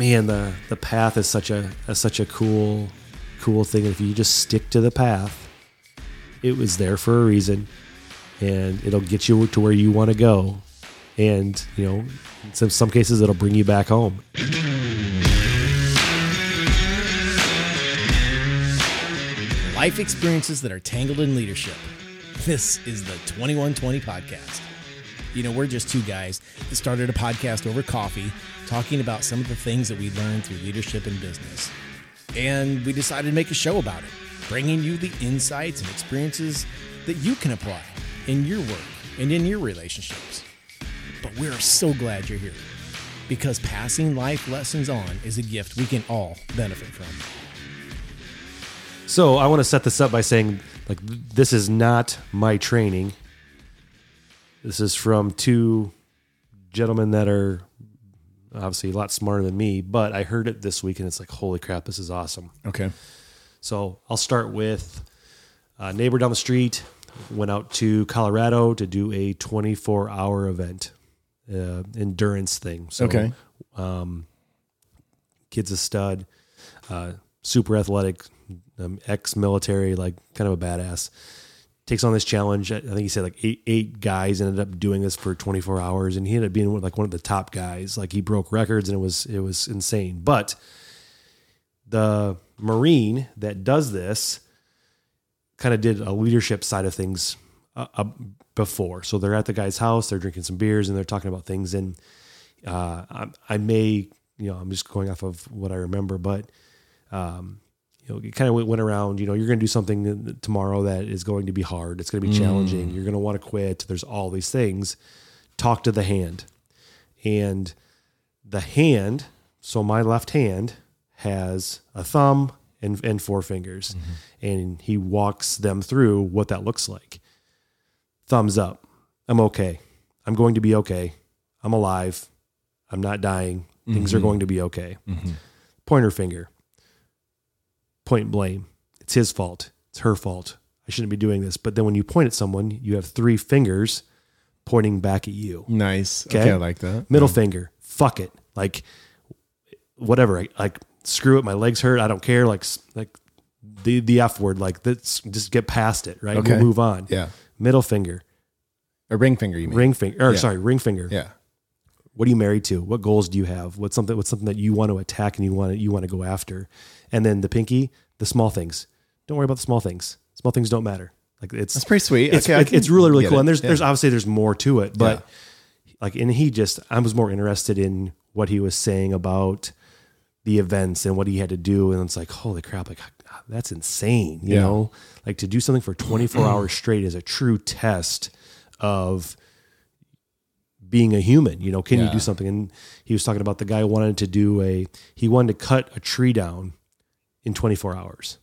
man, the the path is such a, a such a cool cool thing. If you just stick to the path, it was there for a reason, and it'll get you to where you want to go. And you know, in some some cases, it'll bring you back home. Life experiences that are tangled in leadership. This is the 2120 podcast. You know, we're just two guys that started a podcast over coffee talking about some of the things that we learned through leadership and business. And we decided to make a show about it, bringing you the insights and experiences that you can apply in your work and in your relationships. But we're so glad you're here because passing life lessons on is a gift we can all benefit from. So I want to set this up by saying, like, this is not my training. This is from two gentlemen that are obviously a lot smarter than me, but I heard it this week and it's like, holy crap, this is awesome. Okay. So I'll start with a neighbor down the street went out to Colorado to do a 24 hour event, uh, endurance thing. So, Okay. kid's a stud, uh, super athletic, um, ex-military, like kind of a badass. Takes on this challenge. I think he said like eight eight guys ended up doing this for 24 hours, and he ended up being like one of the top guys. Like he broke records, and it was it was insane. But the Marine that does this kind of did a leadership side of things uh, uh, before. So they're at the guy's house, they're drinking some beers, and they're talking about things. And uh, I, I may, you know, I'm just going off of what I remember, but um, you know, it kind of went, went around. You know, you're going to do something tomorrow that is going to be hard. It's going to be challenging. Mm. You're going to want to quit. There's all these things. Talk to the hand, and the hand. So my left hand has a thumb and, and four fingers, mm-hmm. and he walks them through what that looks like. Thumbs up. I'm okay. I'm going to be okay. I'm alive. I'm not dying. Things are mm-hmm. going to be okay. Mm-hmm. Pointer finger. Point blame. It's his fault. It's her fault. I shouldn't be doing this. But then when you point at someone, you have three fingers pointing back at you. Nice. Okay. Okay. I like that. Middle finger. Fuck it. Like whatever. Like screw it. My legs hurt. I don't care. Like like the the F word. Like that's just get past it. Right. Okay. We'll move on. Yeah. Middle finger. A ring finger, you mean? Ring finger. Or Yeah. sorry, ring finger. Yeah. What are you married to? What goals do you have? What's something what's something that you want to attack and you want to you want to go after? And then the pinky, the small things. Don't worry about the small things. Small things don't matter. Like it's That's pretty sweet. it's, Okay, I it- can it's really really cool. it. And there's Yeah. there's obviously there's more to it, but like and he just I was more interested in what he was saying about the events and what he had to do and it's like holy crap like that's insane you Yeah. know like to do something for 24 hours straight is a true test of being a human you know can you do something? And he was talking about the guy wanted to do a he wanted to cut a tree down in 24 hours.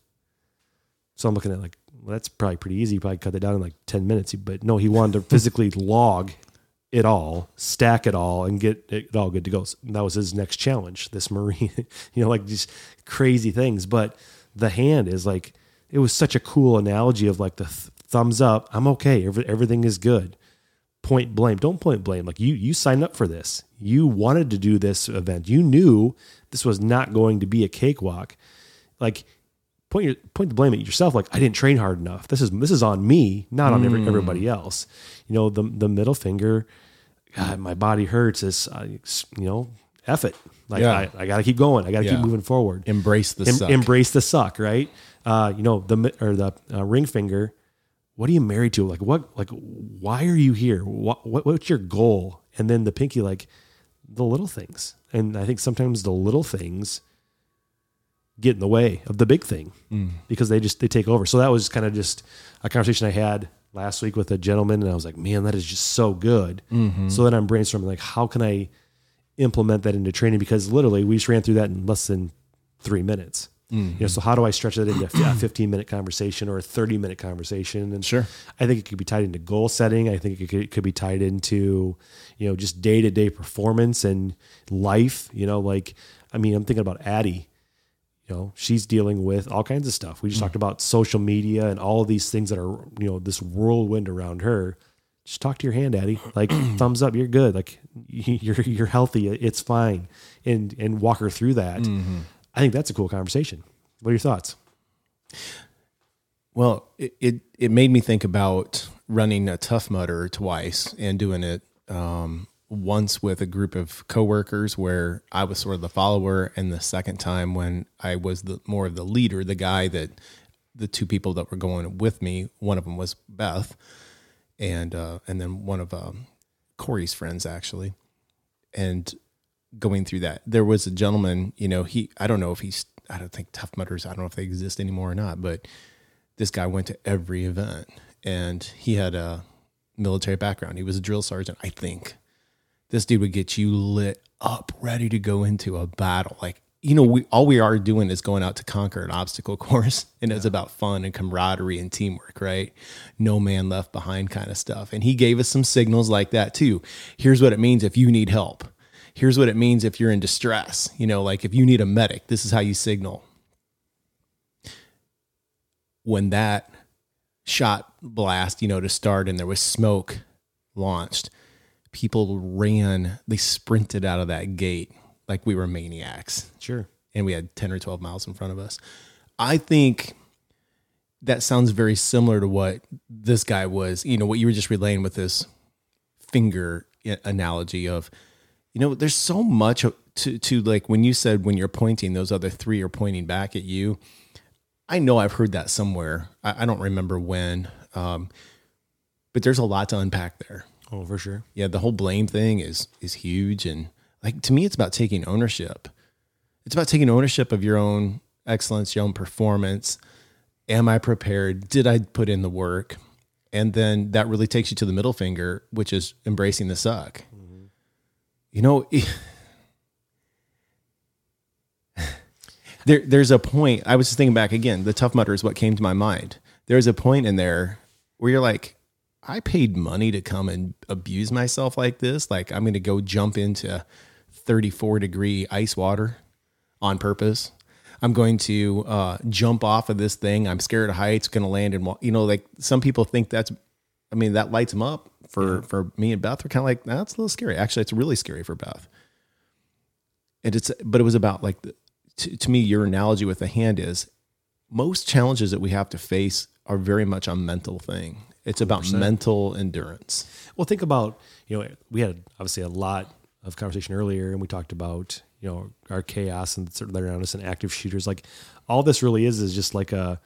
So i'm looking at like well that's probably pretty easy. You probably cut that down in like 10 minutes. But no he wanted to physically log it all stack it all and get it all good to go. So that was his next challenge this marine you know like these crazy things. But the hand is like it was such a cool analogy of like the th- thumbs up i'm okay Every, everything is good point blame. Don't point blame. Like you, you signed up for this. You wanted to do this event. You knew this was not going to be a cakewalk. Like point your point the blame at yourself. Like I didn't train hard enough. This is this is on me, not on every, everybody else. You know the the middle finger. God, my body hurts. Is you know, F it. Like Yeah. I, I got to keep going. I got to Yeah. keep moving forward Embrace the em- suck. embrace the suck, right? Uh, you know the or the uh, ring finger. What are you married to? Like what? Like why are you here? What, what what's your goal? And then the pinky, like the little things. And I think sometimes the little things get in the way of the big thing mm. because they just they take over. So that was kind of just a conversation I had last week with a gentleman, and I was like, man, that is just so good. Mm-hmm. So then I'm brainstorming like, how can I implement that into training? Because literally, we just ran through that in less than three minutes. Mm-hmm. You know, so how do I stretch that into a 15 minute conversation or a 30 minute conversation? And Sure. I think it could be tied into goal setting. I think it could, it could be tied into, you know, just day to day performance and life. You know, like, I mean, I'm thinking about Addie. You know, she's dealing with all kinds of stuff. We just mm. talked about social media and all of these things that are, you know, this whirlwind around her. just talk to your hand, Daddy. Like thumbs up, you're good. Like you're you're healthy. It's fine. And and walk her through that. Mm-hmm. I think that's a cool conversation. What are your thoughts? Well, it, it, it made me think about running a Tough Mudder twice and doing it um, once with a group of coworkers where I was sort of the follower, and the second time when I was the more of the leader, the guy that the two people that were going with me. One of them was Beth, and uh, and then one of um, Corey's friends actually, and going through that, there was a gentleman. You know, he I don't know if he's I don't think Tough Mudders I don't know if they exist anymore or not, but this guy went to every event and he had a military background. He was a drill sergeant, I think. This dude would get you lit up, ready to go into a battle. Like, you know, we all we are doing is going out to conquer an obstacle course, and it's about fun and camaraderie and teamwork, right? No man left behind kind of stuff. And he gave us some signals like that too. Here's what it means if you need help. Here's what it means if you're in distress. You know, like if you need a medic, this is how you signal when that shot blast, you know, to start and there was smoke launched, people ran, they sprinted out of that gate like we were maniacs. Sure. And we had 10 or 12 miles in front of us. I think that sounds very similar to what this guy was, you know, what you were just relaying with this finger analogy of, you know, there's so much to, to like when you said when you're pointing, those other three are pointing back at you I know I've heard that somewhere. I, I don't remember when, um, but there's a lot to unpack there. Oh, for sure. Yeah, the whole blame thing is is huge, and like to me, it's about taking ownership. It's about taking ownership of your own excellence, your own performance. Am I prepared? Did I put in the work? And then that really takes you to the middle finger, which is embracing the suck. You know. there, there's a point. I was just thinking back again. The Tough Mudder is what came to my mind. There's a point in there where you're like, I paid money to come and abuse myself like this. Like I'm going to go jump into 34 degree ice water on purpose. I'm going to uh, jump off of this thing. I'm scared of heights. Going to land in, you know, like some people think that's. I mean, that lights them up. For yeah. for me and Beth, we're kind of like that's a little scary. Actually, it's really scary for Beth. And it's, but it was about like the, to, to me, your analogy with the hand is most challenges that we have to face are very much a mental thing. It's about 100%. mental endurance. Well, think about, you know, we had obviously a lot of conversation earlier and we talked about, you know, our chaos and sort of that around us and active shooters. Like all this really is, is just like a,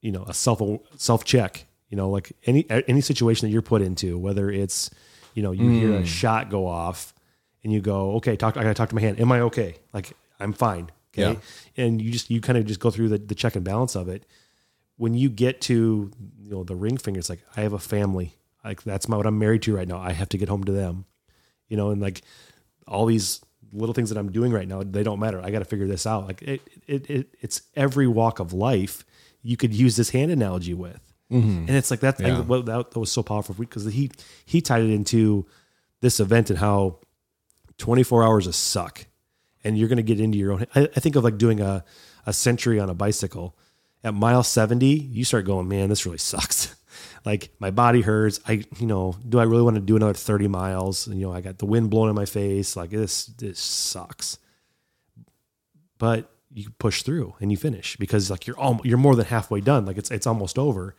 you know, a self, self check, you know, like any, any situation that you're put into, whether it's, you know, you mm. hear a mm. shot go off and you go, okay, talk, I gotta talk to my hand. Am I okay? Like, I'm fine. Okay. Yeah. And you just, you kind of just go through the, the check and balance of it. When you get to, you know, the ring finger, it's like, I have a family. Like that's my, what I'm married to right now. I have to get home to them, you know, and like all these little things that I'm doing right now, they don't matter. I got to figure this out. Like it, it, it, it's every walk of life you could use this hand analogy with. Mm-hmm. And it's like that, yeah. that, that was so powerful because he, he tied it into this event and how 24 hours of suck and you're going to get into your own. I, I, think of like doing a, a century on a bicycle. At mile 70, you start going, man, this really sucks. like my body hurts. I, you know, do I really want to do another 30 miles? And, you know, I got the wind blowing in my face. Like this, this sucks. But you push through and you finish because like you're all, you're more than halfway done. Like it's, it's almost over.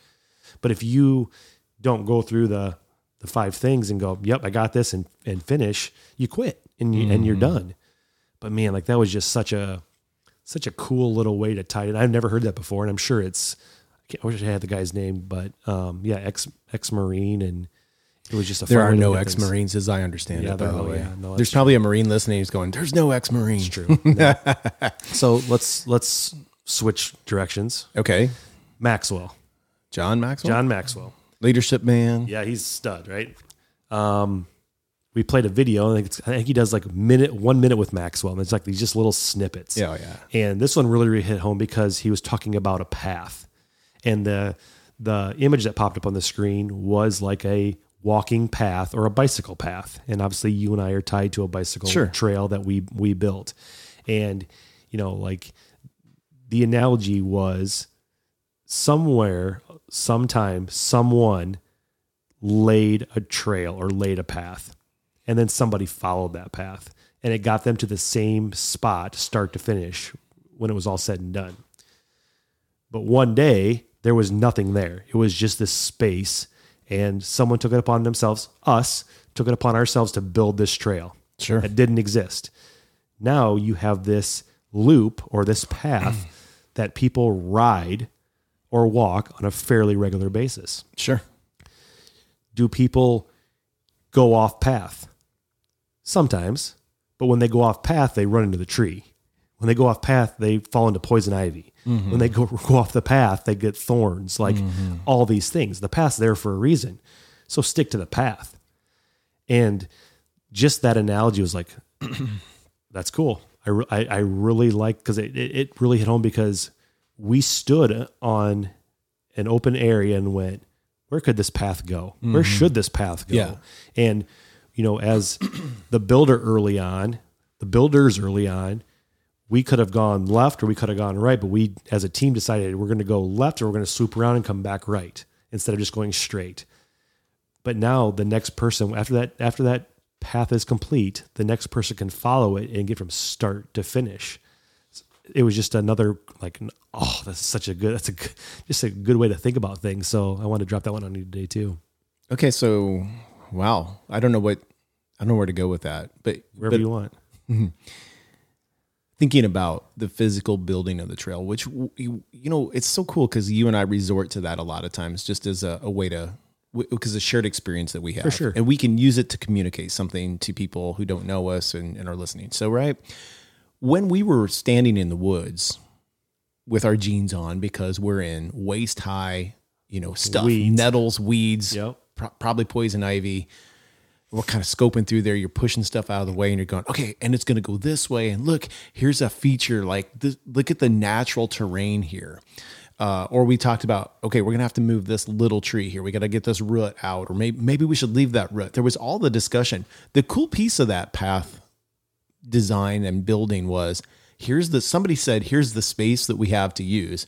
But if you don't go through the, the five things and go, yep, I got this and, and finish, you quit and you, mm-hmm. and you're mm-hmm. done. But man, like that was just such a such a cool little way to tie it. I've never heard that before, and I'm sure it's. I, wish I had the guy's name, but um, yeah, ex ex marine, and it was just a. There are no ex marines, as I understand yeah, it. By the way, yeah, no, there's true. probably a marine listening who's going, "There's no ex marine." It's true. No. so let's let's switch directions. Okay, Maxwell, John Maxwell, John Maxwell, leadership man. Yeah, he's stud, right? Um, we played a video. I think, I think he does like minute, one minute with Maxwell. And it's like these just little snippets. Yeah, yeah. And this one really, really hit home because he was talking about a path, and the the image that popped up on the screen was like a walking path or a bicycle path. And obviously, you and I are tied to a bicycle sure. trail that we we built. And you know, like the analogy was somewhere, sometime, someone laid a trail or laid a path. And then somebody followed that path and it got them to the same spot, start to finish, when it was all said and done. But one day, there was nothing there. It was just this space, and someone took it upon themselves, us, took it upon ourselves to build this trail. Sure. That didn't exist. Now you have this loop or this path that people ride or walk on a fairly regular basis. Sure. Do people go off path? Sometimes, but when they go off path, they run into the tree. When they go off path, they fall into poison ivy. Mm-hmm. When they go, go off the path, they get thorns, like mm-hmm. all these things. The path's there for a reason. So stick to the path. And just that analogy was like, that's cool. I, I, I really like because it, it, it really hit home because we stood on an open area and went, where could this path go? Where mm-hmm. should this path go? Yeah. And, you know, as the builder early on, the builders early on, we could have gone left or we could have gone right, but we as a team decided we're going to go left or we're going to swoop around and come back right instead of just going straight. But now the next person after that after that path is complete, the next person can follow it and get from start to finish. It was just another like oh that's such a good that's a good, just a good way to think about things. So I wanted to drop that one on you today too. Okay, so wow, I don't know what I don't know where to go with that, but Wherever but you want. thinking about the physical building of the trail, which you, you know, it's so cool because you and I resort to that a lot of times, just as a, a way to because a shared experience that we have, For sure. and we can use it to communicate something to people who don't know us and, and are listening. So, right when we were standing in the woods with our jeans on because we're in waist high, you know, stuff, Weeds. nettles, weeds, Yep. pro- probably poison ivy. We're kind of scoping through there. You're pushing stuff out of the way, and you're going, okay, and it's going to go this way. And look, here's a feature like this. Look at the natural terrain here. Uh, or we talked about, okay, we're gonna have to move this little tree here. We got to get this root out, or maybe maybe we should leave that root. There was all the discussion. The cool piece of that path design and building was here's the somebody said here's the space that we have to use.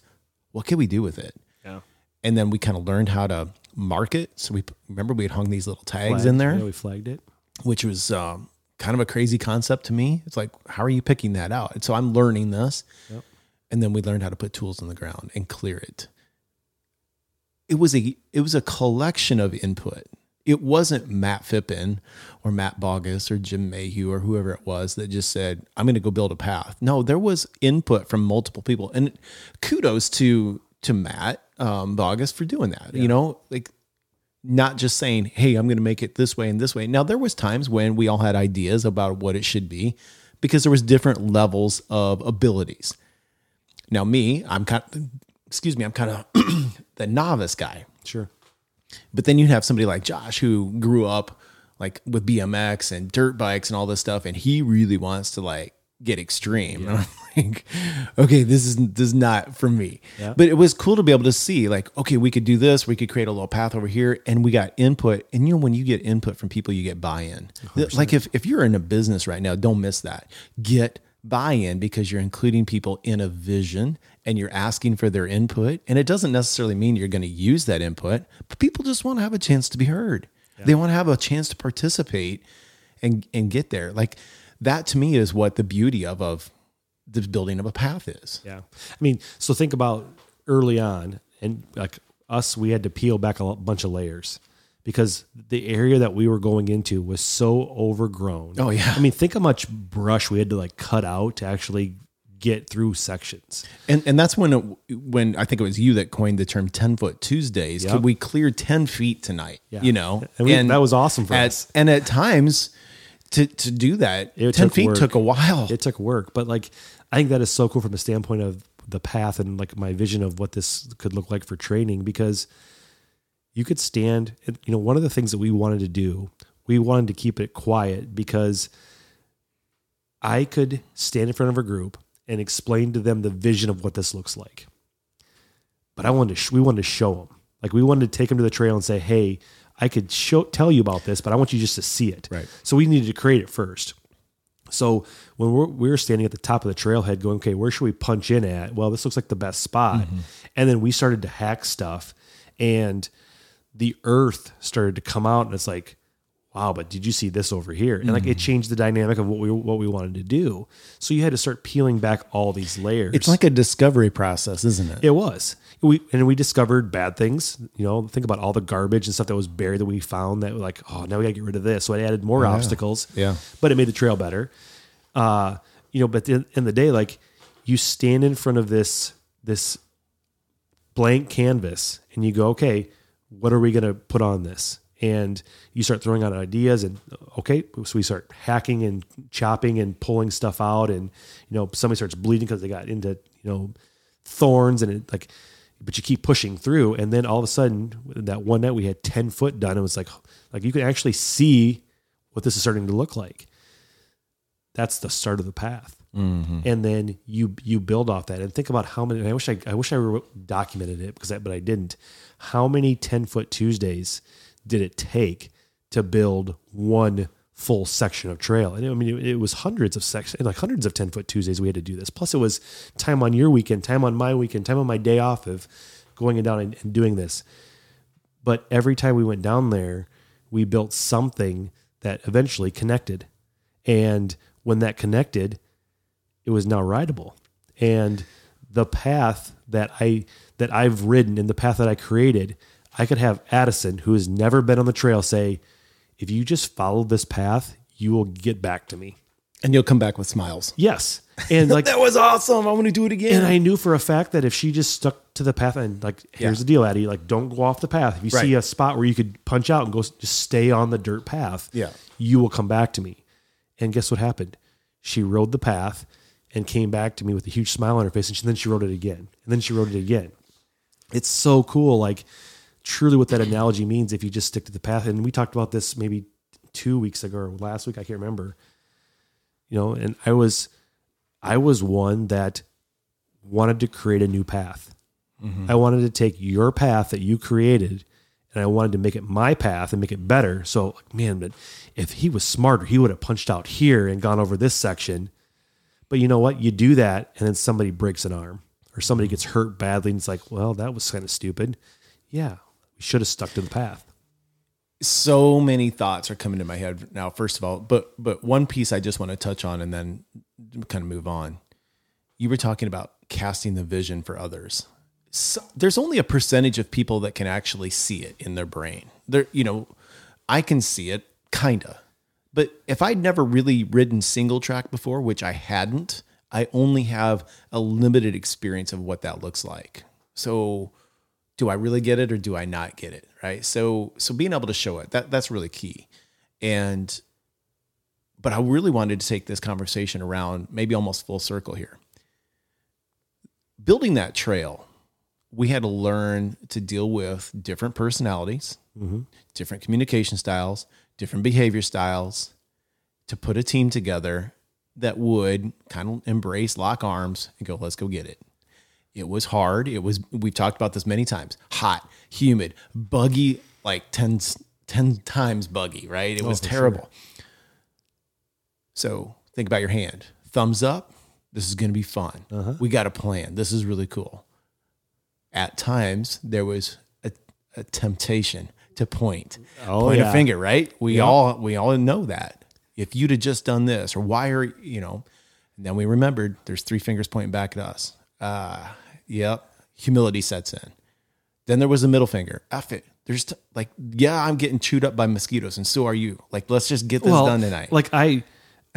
What can we do with it? Yeah. And then we kind of learned how to mark it. So we remember we had hung these little tags Flagged. in there Yeah, we flagged it. which was um, kind of a crazy concept to me. It's like, how are you picking that out? And so I'm learning this. Yep. And then we learned how to put tools in the ground and clear it. It was a it was a collection of input. It wasn't Matt Fippen or Matt Bogus or Jim Mayhew or whoever it was that just said, I'm going to go build a path. No, there was input from multiple people. And kudos to to Matt um, Bogus for doing that. You know, like not just saying, "Hey, I'm going to make it this way and this way." Now, there was times when we all had ideas about what it should be because there was different levels of abilities. Now, me, I'm kind excuse me, I'm kind of the novice guy. Sure. But then you'd have somebody like Josh who grew up like with BMX and dirt bikes and all this stuff, and he really wants to like get extreme. And I'm like, okay, this is this is not for me. Yeah. But it was cool to be able to see like, okay, we could do this. We could create a little path over here, and we got input. And you know, when you get input from people, you get buy-in. Like if if you're in a business right now, don't miss that. Get buy-in because you're including people in a vision and you're asking for their input and it doesn't necessarily mean you're going to use that input but people just want to have a chance to be heard they want to have a chance to participate and and get there like that to me is what the beauty of of the building of a path is Yeah. I mean, so think about early on and like us, we had to peel back a bunch of layers because the area that we were going into was so overgrown. Oh, yeah. I mean, think how much brush we had to like cut out to actually get through sections. and and that's when it, when I think it was you that coined the term 10 foot Tuesdays Yep. we cleared 10 feet tonight Yeah. you know And, we, that was awesome for at, us. and at times to to do that It 10 took feet work. took a while It took work, but like I think that is so cool from the standpoint of the path and like my vision of what this could look like for training because you could stand and, you know one of the things that we wanted to do we wanted to keep it quiet because I could stand in front of a group and explain to them the vision of what this looks like. But I wanted to sh- we wanted to show them. Like we wanted to take them to the trail and say, "Hey, I could show tell you about this, but I want you just to see it." Right. So we needed to create it first. So when we're, we were standing at the top of the trailhead going, okay, where should we punch in at? Well, this looks like the best spot. Mm-hmm. And then we started to hack stuff. And the earth started to come out and it's like, wow, but did you see this over here? And like it changed the dynamic of what we what we wanted to do. So you had to start peeling back all these layers. It's like a discovery process, isn't it? It was. We and we discovered bad things. You know, think about all the garbage and stuff that was buried that we found that were like, oh, now we gotta get rid of this. So it added more obstacles. Yeah. But it made the trail better. Uh, you know, but in, the the day, like you stand in front of this this blank canvas and you go, okay, what are we gonna put on this? And you start throwing out ideas and okay, so we start hacking and chopping and pulling stuff out and you know, somebody starts bleeding because they got into, you know, thorns and it like but you keep pushing through. And then all of a sudden that one night we had 10 foot done. It was like like you can actually see what this is starting to look like. That's the start of the path. Mm-hmm. And then you you build off that. And think about how many i wish i i wish i documented it because I, but i didn't. How many 10 foot tuesdays did it take to build one full section of trail? And i mean it, was hundreds of sections like hundreds of 10 foot tuesdays we had to do this. Plus it was time on your weekend time on my weekend time on my day off of going down and, and doing this. But every time we went down there we built something that eventually connected. And when that connected it was now rideable. And the path that i that i've ridden and the path that i created i could have addison who has never been on the trail say if you just follow this path you will get back to me And you'll come back with smiles. yes and like That was awesome. I want to do it again. and I knew for a fact that if she just stuck to the path and like, here's Yeah. the deal, Addie, like don't go off the path. If you see a spot where you could punch out and go, just stay on the dirt path. Yeah. you will come back to me. And guess what happened? She rode the path and came back to me with a huge smile on her face, and she, then she rode it again, and then she rode it again. It's so cool, like truly what that analogy means if you just stick to the path. And we talked about this maybe two weeks ago or last week, I can't remember. You know, and I was I was one that wanted to create a new path. Mm-hmm. I wanted to take your path that you created and I wanted to make it my path and make it better. So, like, man, but if he was smarter, he would have punched out here and gone over this section. But you know what? You do that and then somebody breaks an arm or somebody mm-hmm. gets hurt badly and it's like, well, that was kind of stupid. Yeah, should have stuck to the path. so many thoughts are coming to my head now first of all but but one piece i just want to touch on and then kind of move on. You were talking about casting the vision for others. So, there's only a percentage of people that can actually see it in their brain. There you know i can see it kinda. But if i'd never really ridden single track before which i hadn't i only have a limited experience of what that looks like. So do I really get it or do I not get it? Right. So so being able to show it that that's really key. And but I really wanted to take this conversation around maybe almost full circle here. Building that trail, we had to learn to deal with different personalities, mm-hmm. different communication styles, different behavior styles, to put a team together that would kind of embrace, lock arms, and go, let's go get it. It was hard. It was, we've talked about this many times hot, humid, buggy, like 10, 10 times buggy, right? It oh, was for terrible. So think about your hand. Thumbs up. This is going to be fun. Uh-huh. We got a plan. This is really cool. At times, there was a, a temptation to point, Oh, point a finger, right? We all we all know that. If you'd have just done this, or why are you know? And then we remembered there's three fingers pointing back at us. Uh, yep. Humility sets in. Then there was the middle finger. F it. There's t- like, yeah, I'm getting chewed up by mosquitoes, and so are you. Like, let's just get this done tonight. Like I,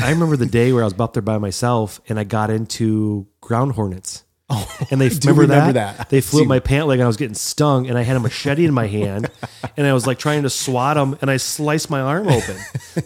I remember the day where I was up there by myself and I got into ground hornets. Oh, and they remember, remember that? that. They flew See- up my pant leg and I was getting stung and I had a machete in my hand and I was like trying to swat them and I sliced my arm open.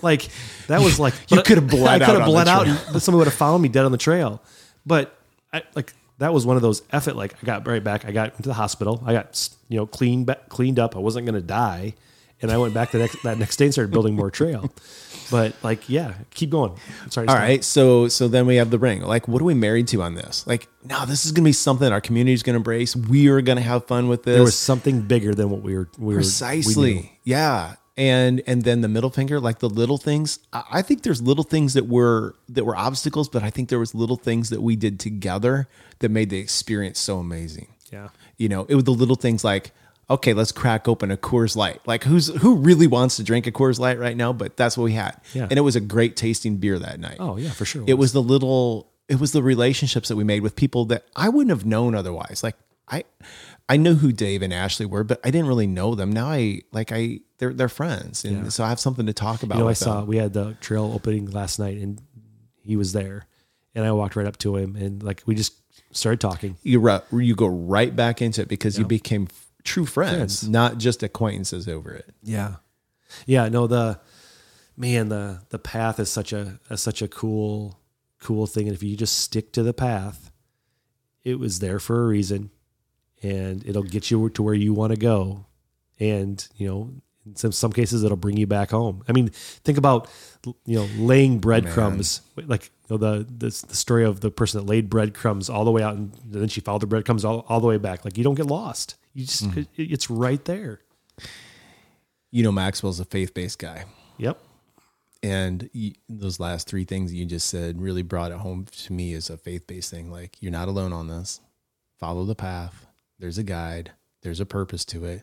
Like that was like You could have bled I out could have bled out and somebody would have found me dead on the trail. But I like that was one of those effort. Like I got right back. I got into the hospital. I got you know cleaned cleaned up. I wasn't going to die, and I went back the next that next day and started building more trail. But like, yeah, keep going. Sorry. to All stop. right. So so then we have the ring. Like, what are we married to on this? Like, no, this is gonna be something our community is gonna embrace. We are gonna have fun with this. There was something bigger than what we were. We were we precisely. yeah. And and then the middle finger, like the little things. I think there's little things that were that were obstacles, but I think there was little things that we did together that made the experience so amazing. Yeah. You know, it was the little things like okay, let's crack open a Coors Light. Like who's who really wants to drink a Coors Light right now? But that's what we had, Yeah. and it was a great tasting beer that night. Oh yeah, for sure. it was the little, it was the relationships that we made with people that I wouldn't have known otherwise. Like I, I knew who Dave and Ashley were, but I didn't really know them. Now I like I they're they're friends, and so I have something to talk about. You know, I saw them. we had the trail opening last night, and he was there, and I walked right up to him, and like we just started talking. you you go right back into it because you became f- true friends, Friends. not just acquaintances over it. Yeah, yeah. No, the man, the the path is such a, a such a cool cool thing, and if you just stick to the path, it was there for a reason, and it'll get you to where you want to go, and you know. In some, some cases, it'll bring you back home. I mean, think about you know laying oh, breadcrumbs, like you know, the, the the story of the person that laid breadcrumbs all the way out, and then she followed the breadcrumbs all, all the way back. Like you don't get lost. You just mm-hmm. it, it's right there. You know, Maxwell's a faith based guy. Yep. and you, those last three things you just said really brought it home to me as a faith-based thing like you're not alone on this follow the path there's a guide there's a purpose to it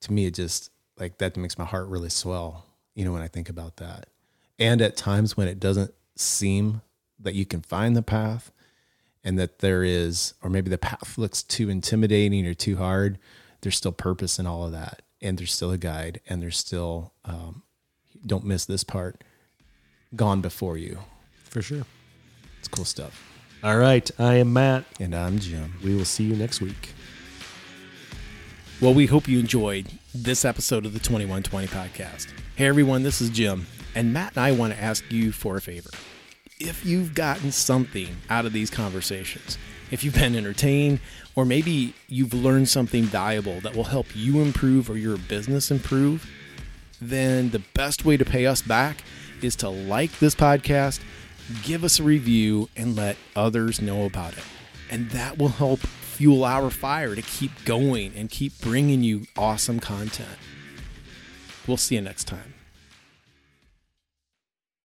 to me it just like that makes my heart really swell you know when i think about that and at times when it doesn't seem that you can find the path and that there is or maybe the path looks too intimidating or too hard there's still purpose in all of that and there's still a guide and there's still um, don't miss this part gone before you For sure. it's cool stuff All right. I am Matt. and i'm jim We will see you next week. Well, we hope you enjoyed this episode of the 2120 podcast. Hey, everyone, this is Jim, and Matt and I want to ask you for a favor. If you've gotten something out of these conversations, if you've been entertained, or maybe you've learned something valuable that will help you improve or your business improve, then the best way to pay us back is to like this podcast, give us a review, and let others know about it. And that will help fuel our fire to keep going and keep bringing you awesome content. We'll see you next time.